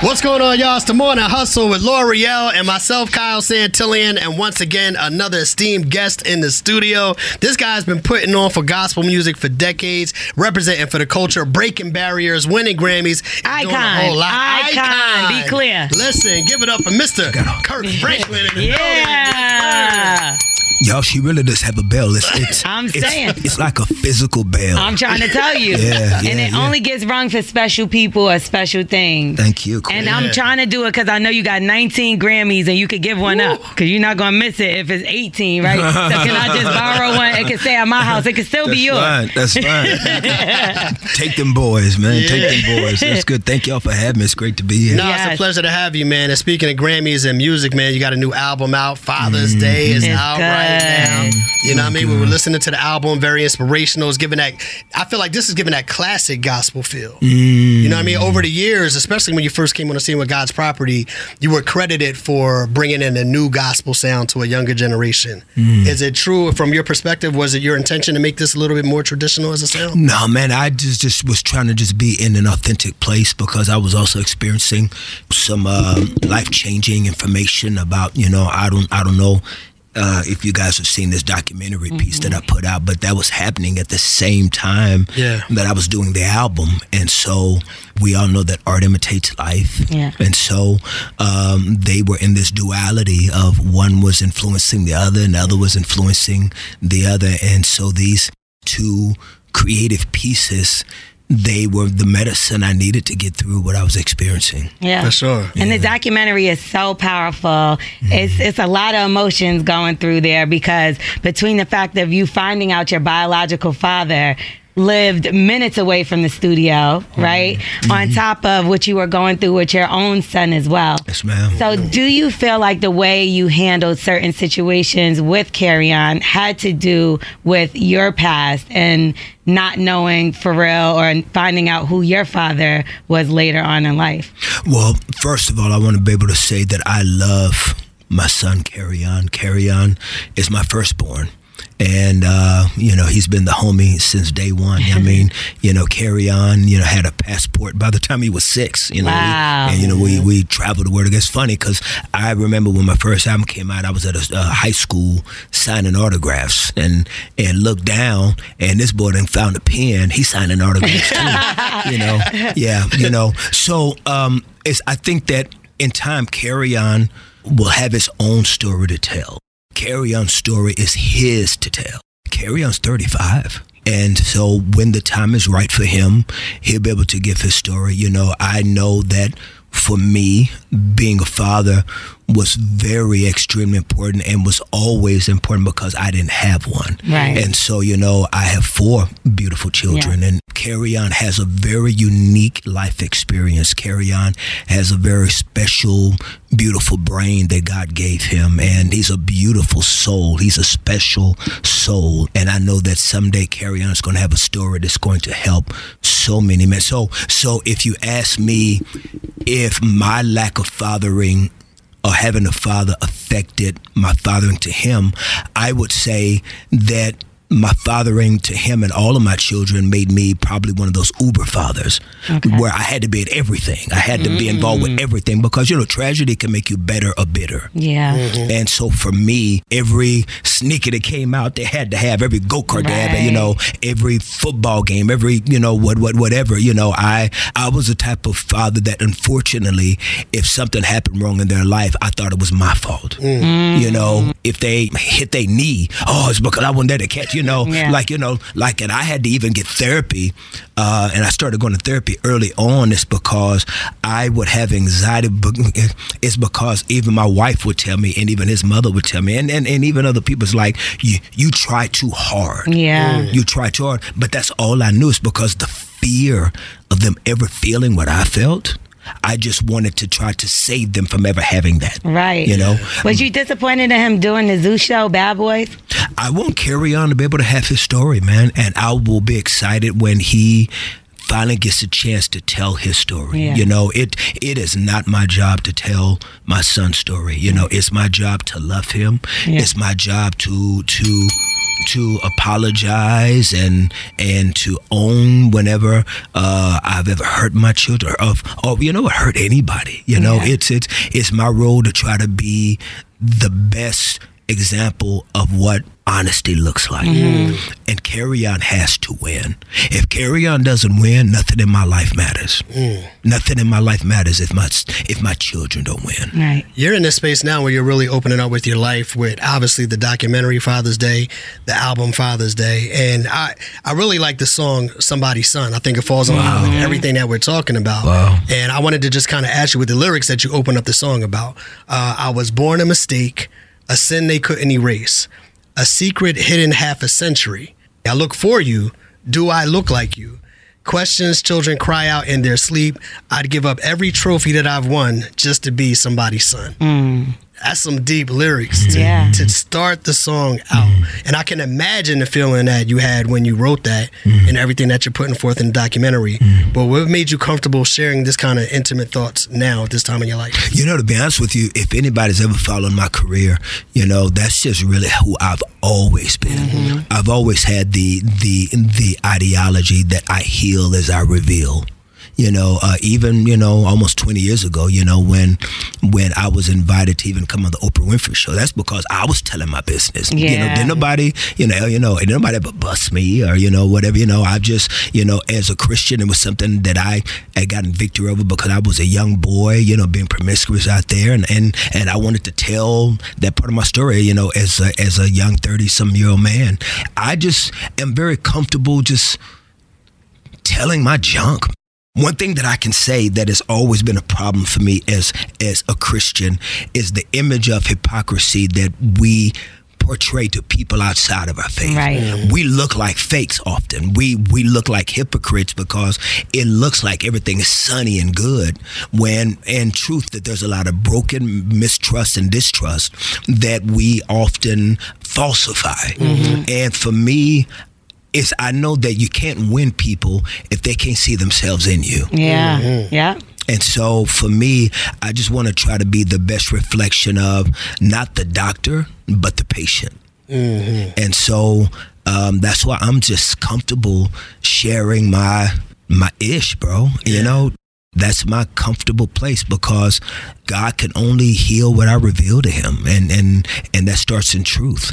What's going on, y'all? It's the Morning Hustle with Lore'l and myself, Kyle Santillian, and once again, another esteemed guest in the studio. This guy's been putting on for gospel music for decades, representing for the culture, breaking barriers, winning Grammys, and doing a Icon. whole lot. Icon. Be clear. Listen, give it up for Mr. Kirk Franklin in the Yeah. Y'all, she really does have a bell. It's, it's I'm it's- saying. it's like a physical bell. I'm trying to tell you. Yeah, yeah, and it yeah. only gets rung for special people or special things. Thank you. Queen. And I'm trying to do it because I know you got 19 Grammys and you could give one up because you're not going to miss it if it's 18, right? so can I just borrow one? It can stay at my house. It can still That's be yours. fine. That's fine. Take them boys, man. Take them boys. That's good. Thank y'all for having me. It's great to be here. No, it's a pleasure to have you, man. And speaking of Grammys and music, man, you got a new album out. Father's mm-hmm. Day is It's out right now. You know what I mean? We were listening to the album, very inspirational. It's giving that, I feel like this is giving that classic gospel feel. You know what I mean? Over the years, especially when you first came on the scene with God's Property, you were credited for bringing in a new gospel sound to a younger generation. Is it true from your perspective? Was it your intention to make this a little bit more traditional as a sound? No, man, I just just was trying to just be in an authentic place because I was also experiencing some um life changing information about you know I don't I don't know. Uh, if you guys have seen this documentary piece that I put out, but that was happening at the same time Yeah. that I was doing the album, and so we all know that art imitates life, Yeah. and so um, they were in this duality of one was influencing the other, and the other was influencing the other, and so these two creative pieces they were the medicine I needed to get through what I was experiencing. Yeah. For sure. And the documentary is so powerful. Mm-hmm. It's it's a lot of emotions going through there because between the fact of you finding out your biological father lived minutes away from the studio, mm-hmm. right? On mm-hmm. top of what you were going through with your own son as well. Yes, ma'am. So, do you feel like the way you handled certain situations with Kerrion had to do with your past and not knowing for real or finding out who your father was later on in life? Well, first of all, I want to be able to say that I love my son, Kerrion. Carry On is my firstborn. And, uh, you know, he's been the homie since day one. I mean, you know, Kerrion, you know, had a passport by the time he was six, you know. we- Wow. and, you know, we, we traveled the world. It's funny because I remember when my first album came out, I was at a, uh high school signing autographs and, and looked down, and this boy then found a pen. He's signing autographs too, you know. Yeah, you know. So um, it's, I think that in time, Kerrion will have its own story to tell. Kerrion's story is his to tell. Kerrion's 35. And so when the time is right for him, he'll be able to give his story. You know, I know that for me, being a father was very extremely important and was always important because I didn't have one. Right. And so, you know, I have four beautiful children and Kerrion has a very unique life experience. Kerrion has a very special, beautiful brain that God gave him and he's a beautiful soul. He's a special soul. And I know that someday Kerrion is going to have a story that's going to help so many men. So, so if you ask me if my lack of fathering or having a father affected my fathering to him, I would say that my fathering to him and all of my children made me probably one of those uber fathers where I had to be at everything. I had to be involved with mm. everything because, you know, tragedy can make you better or bitter. Yeah. Mm-hmm. And so for me, every sneaker that came out, they had to have every go kart they had, you know, every football game, every you know what what whatever. You know, I I was the type of father that unfortunately, if something happened wrong in their life, I thought it was my fault. Mm. You know, if they hit their knee, oh, it's because I wasn't there to catch. You know, Yeah. like you know, like and I had to even get therapy, uh, and I started going to therapy early on. It's because I would have anxiety. but It's because even my wife would tell me, and even his mother would tell me, and and, and even other people's like, you you try too hard. Yeah. You try too hard. But that's all I knew is because the fear of them ever feeling what I felt. I just wanted to try to save them from ever having that. Right. You know, Was you disappointed in him doing the Zeus show, Bad Boys? I won't Kerrion to be able to have his story, man. And I will be excited when he finally gets a chance to tell his story. Yeah. You know, it it is not my job to tell my son's story. You know, it's my job to love him. Yeah. It's my job to to to apologize and and to own whenever uh, I've ever hurt my children or, or you know hurt anybody. You know, Yeah. it's it's it's my role to try to be the best example of what honesty looks like. And Kerrion has to win. If Kerrion doesn't win, nothing in my life matters. Nothing in my life matters if my if my children don't win. Right. You're in this space now where you're really opening up with your life with obviously the documentary Father's Day, the album Father's Day. And I, I really like the song Somebody's Son. I think it falls in line with everything that we're talking about. Wow. And I wanted to just kind of ask you with the lyrics that you open up the song about. Uh, I was born a mistake, a sin they couldn't erase, a secret hidden half a century. I look for you. Do I look like you? Questions children cry out in their sleep. I'd give up every trophy that I've won just to be somebody's son. Hmm. That's some deep lyrics to, Yeah. to start the song out. Mm-hmm. And I can imagine the feeling that you had when you wrote that mm-hmm. and everything that you're putting forth in the documentary. Mm-hmm. But what made you comfortable sharing this kind of intimate thoughts now at this time in your life? You know, to be honest with you, if anybody's ever followed my career, you know, that's just really who I've always been. I've always had the the the ideology that I heal as I reveal. You know, uh, even you know, almost twenty years ago, you know, when when I was invited to even come on the Oprah Winfrey Show, that's because I was telling my business. You know, Yeah. did nobody, you know, you know, and nobody ever bust me or you know whatever. You know, I've just, you know, as a Christian, it was something that I had gotten victory over because I was a young boy, you know, being promiscuous out there, and and and I wanted to tell that part of my story, you know, as a, as a young thirty some year old man. I just am very comfortable just telling my junk. One thing that I can say that has always been a problem for me as as a Christian is the image of hypocrisy that we portray to people outside of our faith. Right. We look like fakes often. We we look like hypocrites because it looks like everything is sunny and good when in truth that there's a lot of broken mistrust and distrust that we often falsify. Mm-hmm. And for me, it's I know that you can't win people if they can't see themselves in you. Yeah. Yeah. And so for me, I just want to try to be the best reflection of not the doctor, but the patient. And so um, that's why I'm just comfortable sharing my my ish, bro. You know, that's my comfortable place because God can only heal what I reveal to Him, and and and that starts in truth.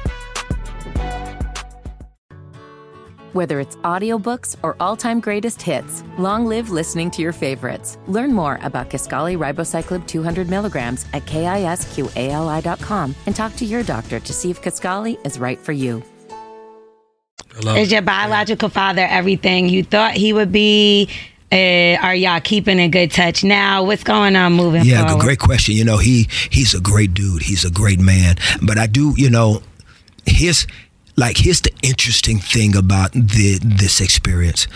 Whether it's audiobooks or all-time greatest hits, long live listening to your favorites. Learn more about Kisqali Ribociclib 200 milligrams at kisqali.com and talk to your doctor to see if Kisqali is right for you. Is your biological father everything you thought he would be? Uh, are y'all keeping in good touch now? What's going on moving Yeah, forward? good, great question. You know, he he's a great dude. He's a great man. But I do, you know, here's like here's the interesting thing about the this experience.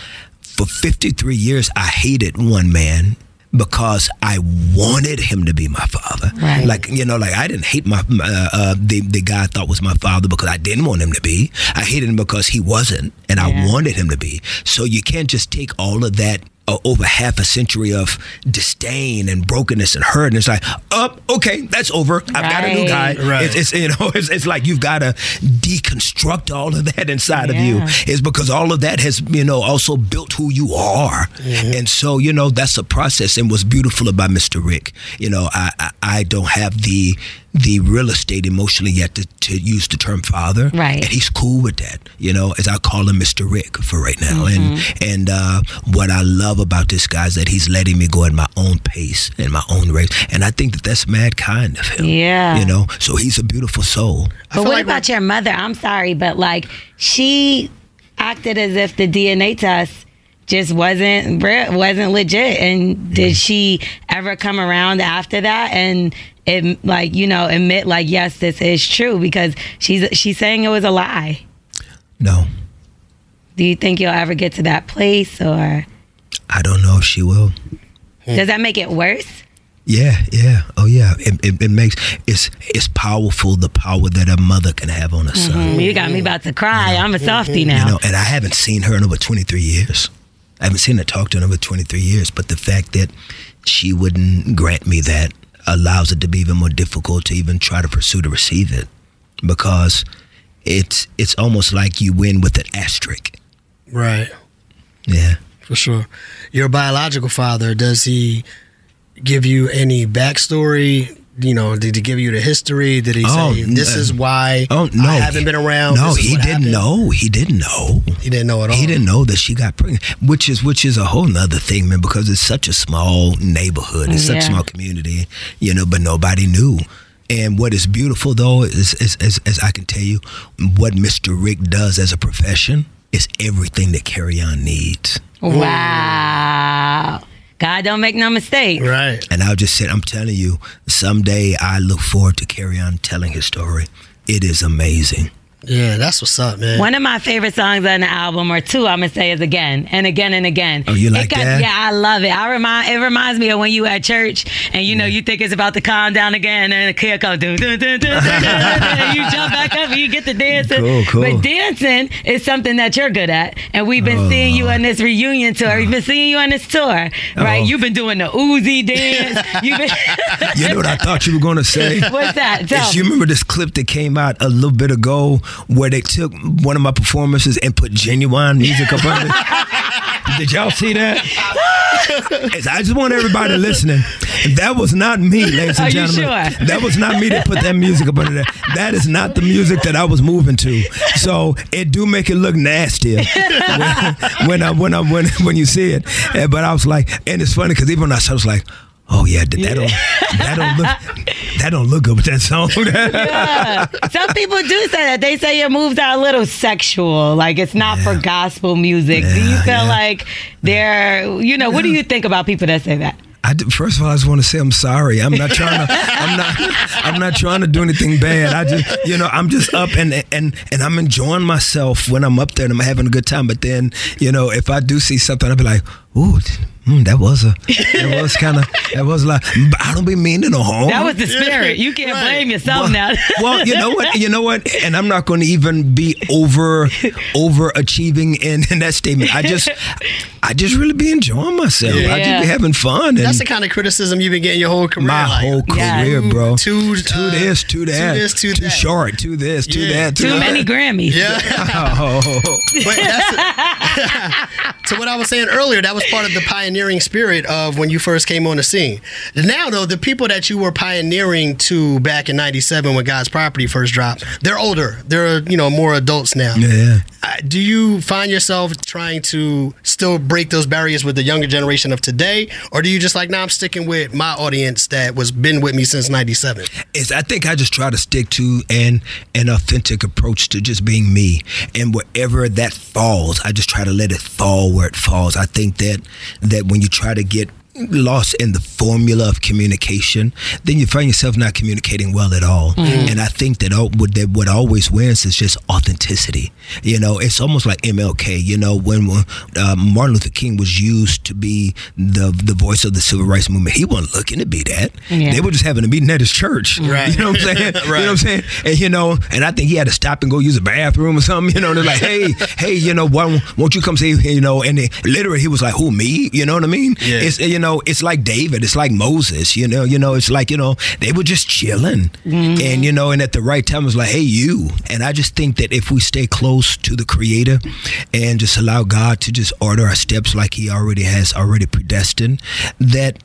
For 53 years, I hated one man because I wanted him to be my father. Right. Like you know, like I didn't hate my uh, uh, the the guy I thought was my father because I didn't want him to be. I hated him because he wasn't, and I wanted him to be. So you can't just take all of that uh, over half a century of disdain and brokenness and hurt, and it's like, oh, okay, that's over. I've got a new guy. Right. Right. It's, it's you know, it's, it's like you've got to deconstruct all of that inside of you. Yeah. It's because all of that has you know also built who you are, and so you know that's a process. And what's beautiful about Mr. Rick, you know, I I, I don't have the the real estate emotionally yet to, to use the term father, Right. And he's cool with that, you know. As I call him Mr. Rick for right now, and and uh, what I love about this guy is that he's letting me go at my own pace and my own race, and I think that that's mad kind of him. Yeah. you know. So he's a beautiful soul. But what like about your mother? I'm sorry, but like she acted as if the DNA test just wasn't wasn't legit. And did she ever come around after that and it like you know admit like yes this is true because she's she's saying it was a lie. No, Do you think you'll ever get to that place or I don't know if she will. Hmm. does that make it worse? Yeah, yeah, oh yeah. It, it, it makes it's it's powerful the power that a mother can have on a mm-hmm. son. You got me about to cry. I'm a softie now. You know, and I haven't seen her in over 23 years. I haven't seen her talk to her in over 23 years. But the fact that she wouldn't grant me that allows it to be even more difficult to even try to pursue to receive it, because it's it's almost like you win with an asterisk. Right. Yeah. For sure. Your biological father, does he give you any backstory? You know, did he give you the history? Did he Oh, say this n- is uh, why Oh no, I haven't been around? No, he didn't happened? know. He didn't know. He didn't know at all. He didn't know that she got pregnant, which is which is a whole nother thing, man. Because it's such a small neighborhood, it's such a small community, you know. But nobody knew. And what is beautiful though is, is, is, as I can tell you, what Mr. Rick does as a profession is everything that Kerrion needs. Wow. God don't make no mistake. Right. And I'll just say, I'm telling you, someday I look forward to Kerrion telling his story. It is amazing. Yeah, that's what's up, man. One of my favorite songs on the album, or two, I'm gonna say, is again and again and again. Oh, you like it got, that? Yeah, I love it. I remind it reminds me of when you at church and you know you think it's about to calm down again, and the kid goes dun, dun, dun, dun, dun, dun, dun, and you jump back up and you get to dancing. Cool, cool. But dancing is something that you're good at, and we've been seeing you on uh. this reunion tour. We've been seeing you on this tour, right? Oh. You've been doing the Uzi dance. You've been. You know what I thought you were going to say? What's that? Tell Is you remember this clip that came out a little bit ago where they took one of my performances and put Ginuwine music up on it? Did y'all see that? I just want everybody listening. That was not me, ladies and Are gentlemen. sure? That was not me that put that music up under there. That is not the music that I was moving to. So it do make it look nasty when, when I when I when when you see it. But I was like, and it's funny because even when I saw, it, I was like. Oh yeah, that don't that don't look that don't look good with that song. Yeah. Some people do say that. They say your moves are a little sexual, like it's not for gospel music. do you feel yeah. like they're, you know, what do you think about people that say that? I do, first of all, I just want to say I'm sorry. I'm not trying to. I'm not. I'm not trying to do anything bad. I just, you know, I'm just up and and and I'm enjoying myself when I'm up there and I'm having a good time. But then, you know, if I do see something, I'll be like, ooh. Mm, that was a, that was kind of, that was like, I don't be mean meaning no harm. That was the spirit. You can't Right. blame yourself well, now. well, you know what? You know what? And I'm not going to even be over overachieving in, in that statement. I just, I just really be enjoying myself. I just be having fun. And That's the kind of criticism you've been getting your whole career. my like, whole Yeah. career, bro. Too, too uh, this, to that, to this, to too that. short, too this, to Yeah. that, to Too that. many Grammys. Yeah. Oh, But that's to what I was saying earlier. That was part of the pioneering spirit of when you first came on the scene. Now, though, the people that you were pioneering to back in '97 when God's Property first dropped, they're older. They're you know more adults now. yeah. Uh, Do you find yourself trying to still break those barriers with the younger generation of today, or do you just like, nah, I'm sticking with my audience that was been with me since '97? Is I think I just try to stick to an an authentic approach to just being me, and wherever that falls, I just try to let it fall where it falls. I think that that when you try to get lost in the formula of communication, then you find yourself not communicating well at all. And I think that, all, what that what always wins is just authenticity. You know, it's almost like MLK. You know, when uh, Martin Luther King was used to be the the voice of the civil rights movement, he wasn't looking to be that. Yeah. They were just having a meeting at his church. Right. You know what I'm saying? You know what I'm saying? And you know, and I think he had to stop and go use a bathroom or something. You know, they're like, hey, hey, you know, why won't you come see? you know? And they, literally, he was like, who me? You know what I mean? Yeah. It's you know, it's like David. It's like Moses. You know, you know, it's like you know, they were just chilling, mm-hmm. and you know, and at the right time, it was like, hey, you. And I just think that if we stay close to the Creator and just allow God to just order our steps like He already has already predestined, that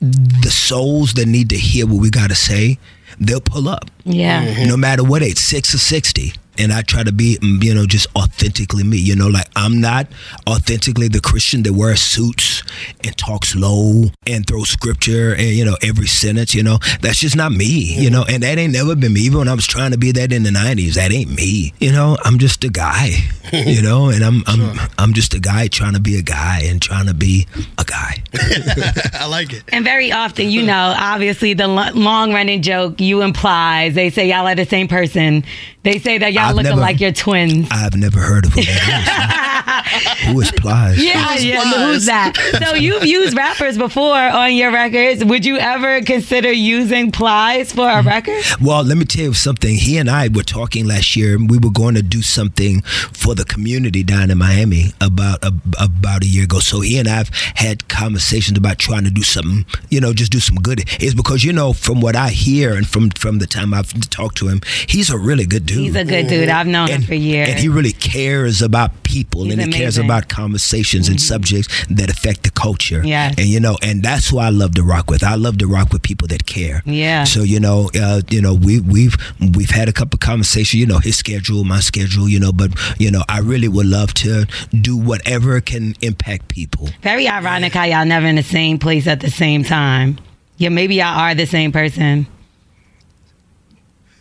the souls that need to hear what we got to say, they'll pull up. Yeah. No matter what age, six or 60. And I try to be, mm, you know, just authentically me. You know, like I'm not authentically the Christian that wears suits and talks low and throws scripture and you know every sentence. You know, that's just not me. You know, and that ain't never been me. Even when I was trying to be that in the '90s, that ain't me. You know, I'm just a guy. you know, and I'm I'm I'm just a guy trying to be a guy and trying to be a guy. I like it. And very often, you know, obviously the lo- long running joke you implies they say y'all are the same person. They say that y'all I've look never- like you're twins. I've never heard of who that is. who is Plies? Yeah, Who's yeah. Plies? Who's that? So you've used rappers before on your records. Would you ever consider using Plies for a record? Well, let me tell you something. He and I were talking last year. We were going to do something for the community down in Miami about a, about a year ago. So he and I've had conversations about trying to do something, you know, just do some good. It's because you know, from what I hear and from from the time I've talked to him, he's a really good dude. He's a good dude. I've known him for years. and he really cares about people He's and he cares amazing. Mm-hmm. about conversations and subjects that affect the culture. Yes. And you know, and that's who I love to rock with. I love to rock with people that care. Yeah. So you know, uh, you know, we we've we've had a couple conversations. You know, his schedule, my schedule. You know, but you know, I really would love to do whatever can impact people. Very ironic how y'all never in the same place at the same time. Yeah, maybe y'all are the same person.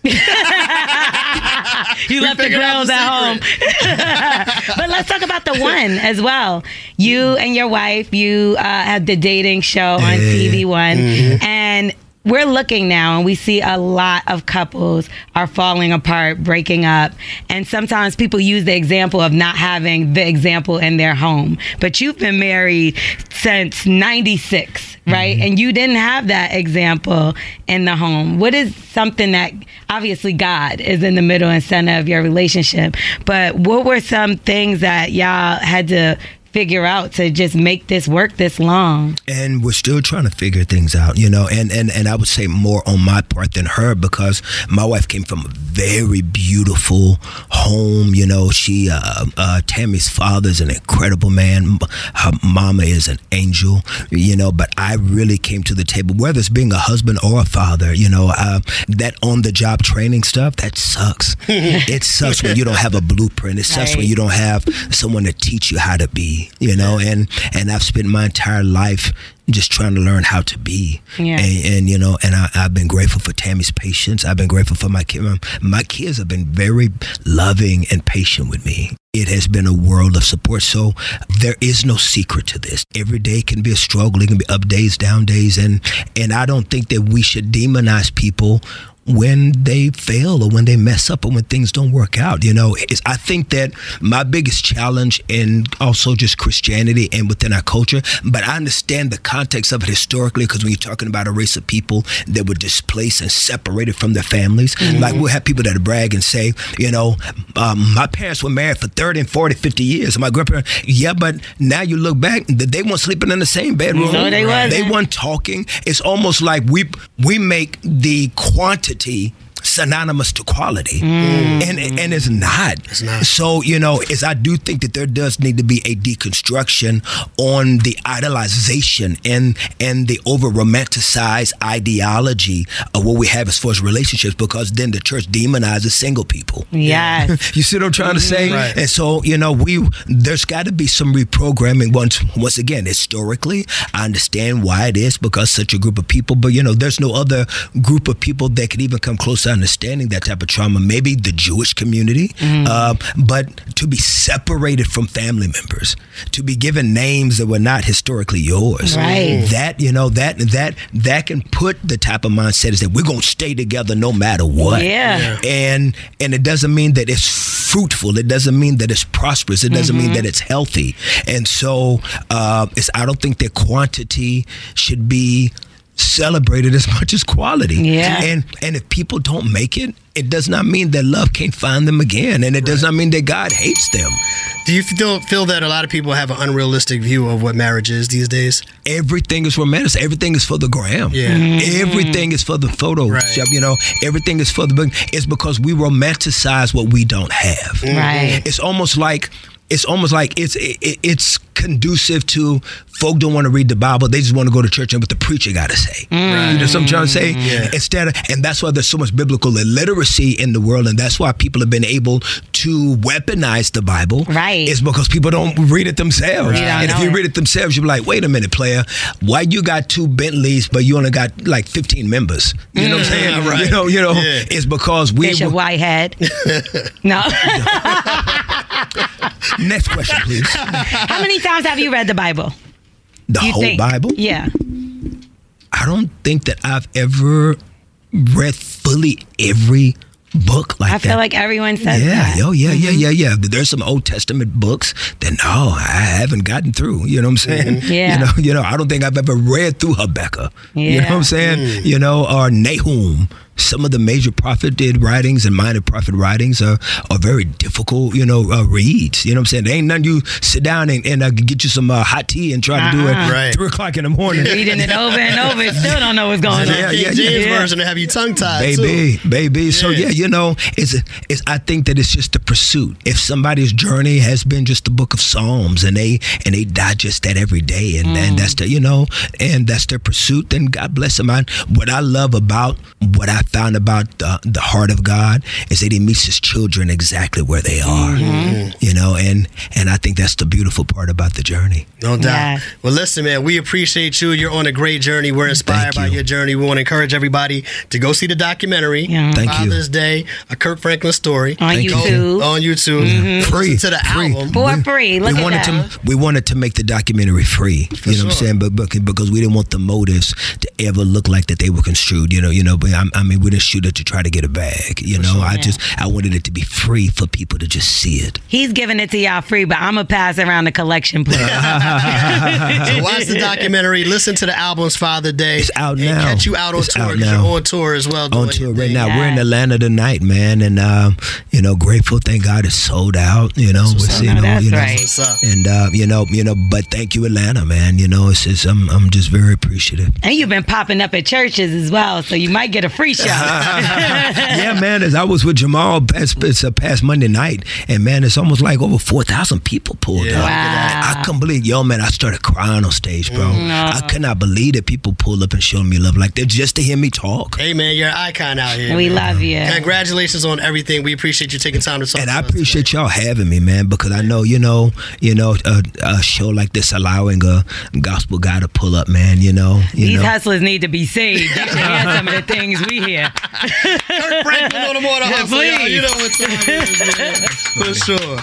you left the girls at home. but let's talk about the one as well. You and your wife, you uh, had the dating show on TV One, and we're looking now and we see a lot of couples are falling apart, breaking up. And sometimes people use the example of not having the example in their home. But you've been married since 96, right? Mm-hmm. And you didn't have that example in the home. What is something that obviously God is in the middle and center of your relationship? But what were some things that y'all had to figure out to just make this work this long? and we're still trying to figure things out, you know. And and and I would say more on my part than her because my wife came from a very beautiful home. You know, she uh, uh, Tammy's father is an incredible man. Her mama is an angel. You know, but I really came to the table, whether it's being a husband or a father. You know, uh, that on the job training stuff that sucks. it sucks when you don't have a blueprint. It sucks when you don't have someone to teach you how to be. You know, and and I've spent my entire life just trying to learn how to be. Yeah. And, and you know, and I, I've been grateful for Tammy's patience. I've been grateful for my kid. Um, my kids have been very loving and patient with me. It has been a world of support. So there is no secret to this. Every day can be a struggle. It can be up days, down days, and and I don't think that we should demonize people when they fail or when they mess up or when things don't work out. You know, I think that my biggest challenge in also just Christianity and within our culture, but I understand the context of it historically because when you're talking about a race of people that were displaced and separated from their families, like we'll have people that brag and say, you know, um, my parents were married for 30 and 40, 50 years. My grandparents, yeah, but now you look back, they weren't sleeping in the same bedroom. No, they wasn't. They weren't talking. It's almost like we we make the quantity tea synonymous to quality, mm. and and it's not. It's not. So you know, is I do think that there does need to be a deconstruction on the idolization and and the over romanticized ideology of what we have as far as relationships, because then the church demonizes single people. Yes. You see what I'm trying to mm-hmm. say? Right. And so, you know, we there's got to be some reprogramming. Once once again, historically, I understand why it is because such a group of people. But you know, there's no other group of people that could even come close to understanding that type of trauma. Maybe the Jewish community, uh, but to be separated from family members, to be given names that were not historically yours. Right. That you know that that that can put the type of mindset is that we're gonna stay together no matter what Yeah. and and it doesn't mean that it's fruitful it doesn't mean that it's prosperous it doesn't mean that it's healthy and so uh, it's i don't think that quantity should be celebrated as much as quality Yeah. and and if people don't make it it does not mean that love can't find them again and it does not mean that god hates them Do you feel feel that a lot of people have an unrealistic view of what marriage is these days? everything is romantic everything is for the gram Yeah. Mm-hmm. Everything is for the photo Right. shop, you know. Everything is for the. It's because we romanticize what we don't have. Right. It's almost like it's almost like it's it, it's conducive to folk don't want to read the Bible. They just want to go to church and what the preacher got to say. Mm. You know what I'm trying to say? Mm, yeah. Instead of, and that's why there's so much biblical illiteracy in the world, and that's why people have been able to weaponize the Bible. Right. It's because people don't read it themselves. You don't And if you read it themselves, you'll be like, wait a minute, player, why you got two Bentleys, but you only got like 15 members? You know what I'm mm. saying? Right. You know, you know, Yeah. it's because we. Bishop Whitehead. no. Next question, please. How many times have you read the Bible? The You whole think? Bible? Yeah. I don't think that I've ever read fully every book like I that. feel like everyone says yeah, that. yo, yeah, yeah, Mm-hmm. yeah, yeah. There's some Old Testament books that no, I haven't gotten through. You know what I'm saying? Yeah. You know, you know, I don't think I've ever read through Habakkuk. Yeah. You know what I'm saying? You know, or Nahum. Some of the major prophet did writings and minor prophet writings are, are very difficult, you know, uh, reads. You know what I'm saying? There ain't nothing you sit down and, and uh, get you some uh, hot tea and try to do it Uh-uh. Right. three o'clock in the morning. Reading it over and over, still don't know what's going That on. Yeah, yeah, James yeah. version to have you tongue tied. baby, baby. So Yeah. yeah, you know, it's it's. I think that it's just the pursuit. If somebody's journey has been just the Book of Psalms and they and they digest that every day, and, and that's the you know, and that's their pursuit, then God bless them. I, what I love about what I found about the, the heart of God is that He meets His children exactly where they are. Mm-hmm. You know, and and I think that's the beautiful part about the journey. No doubt. Yes. Well, listen, man, we appreciate you. You're on a great journey. We're inspired Thank by your journey. We want to encourage everybody to go see the documentary, Yeah. Thank you. Father's Day, a Kirk Franklin story. On Thank you. YouTube. On YouTube. Mm-hmm. Free to the free. album. For free. Look we at wanted that. to we wanted to make the documentary free. you know what I'm saying? But, but because we didn't want the motives to ever look like that they were construed. You know, you know. But I, I mean, we didn't shoot it to try to get a bag. You know, I just I wanted it to be free for people to just see it. He's giving it to y'all free, but I'm going to pass around the collection plate. So watch the documentary. Listen to the album's Father Day. It's out and now. catch you out on It's tour out 'cause now. you're on tour as well. On tour right thing. now. We're in Atlanta tonight, man, and um, you know, grateful. Thank God it's sold out. You know, what's We're- up. you know, That's you know, right. And uh, you know, you know, but thank you, Atlanta, man. You know, it's just I'm I'm just very appreciative. and you've been popping up at churches as well, so you might get a free show. yeah, man. As I was with Jamal past, past Monday night, and man, it's almost like over four thousand people pulled Yeah, up. look at that. I couldn't believe, yo, man. I started crying on stage, bro. Mm, I could not believe that people pulled up and showed me love like that just to hear me talk. Hey, man, you're an icon out here. we man. love you. Congratulations on everything. We appreciate you taking time to talk And to I us appreciate y'all having me, man, because I know, you know, you know, a, a show like this allowing a gospel guy to pull up, man. You know, you These know. hustlers need to be saved. They should hear some of the things we hear. Kirk Franklin on the Morning Yeah, Hustle. y'all. You know what time it is, man. For sure.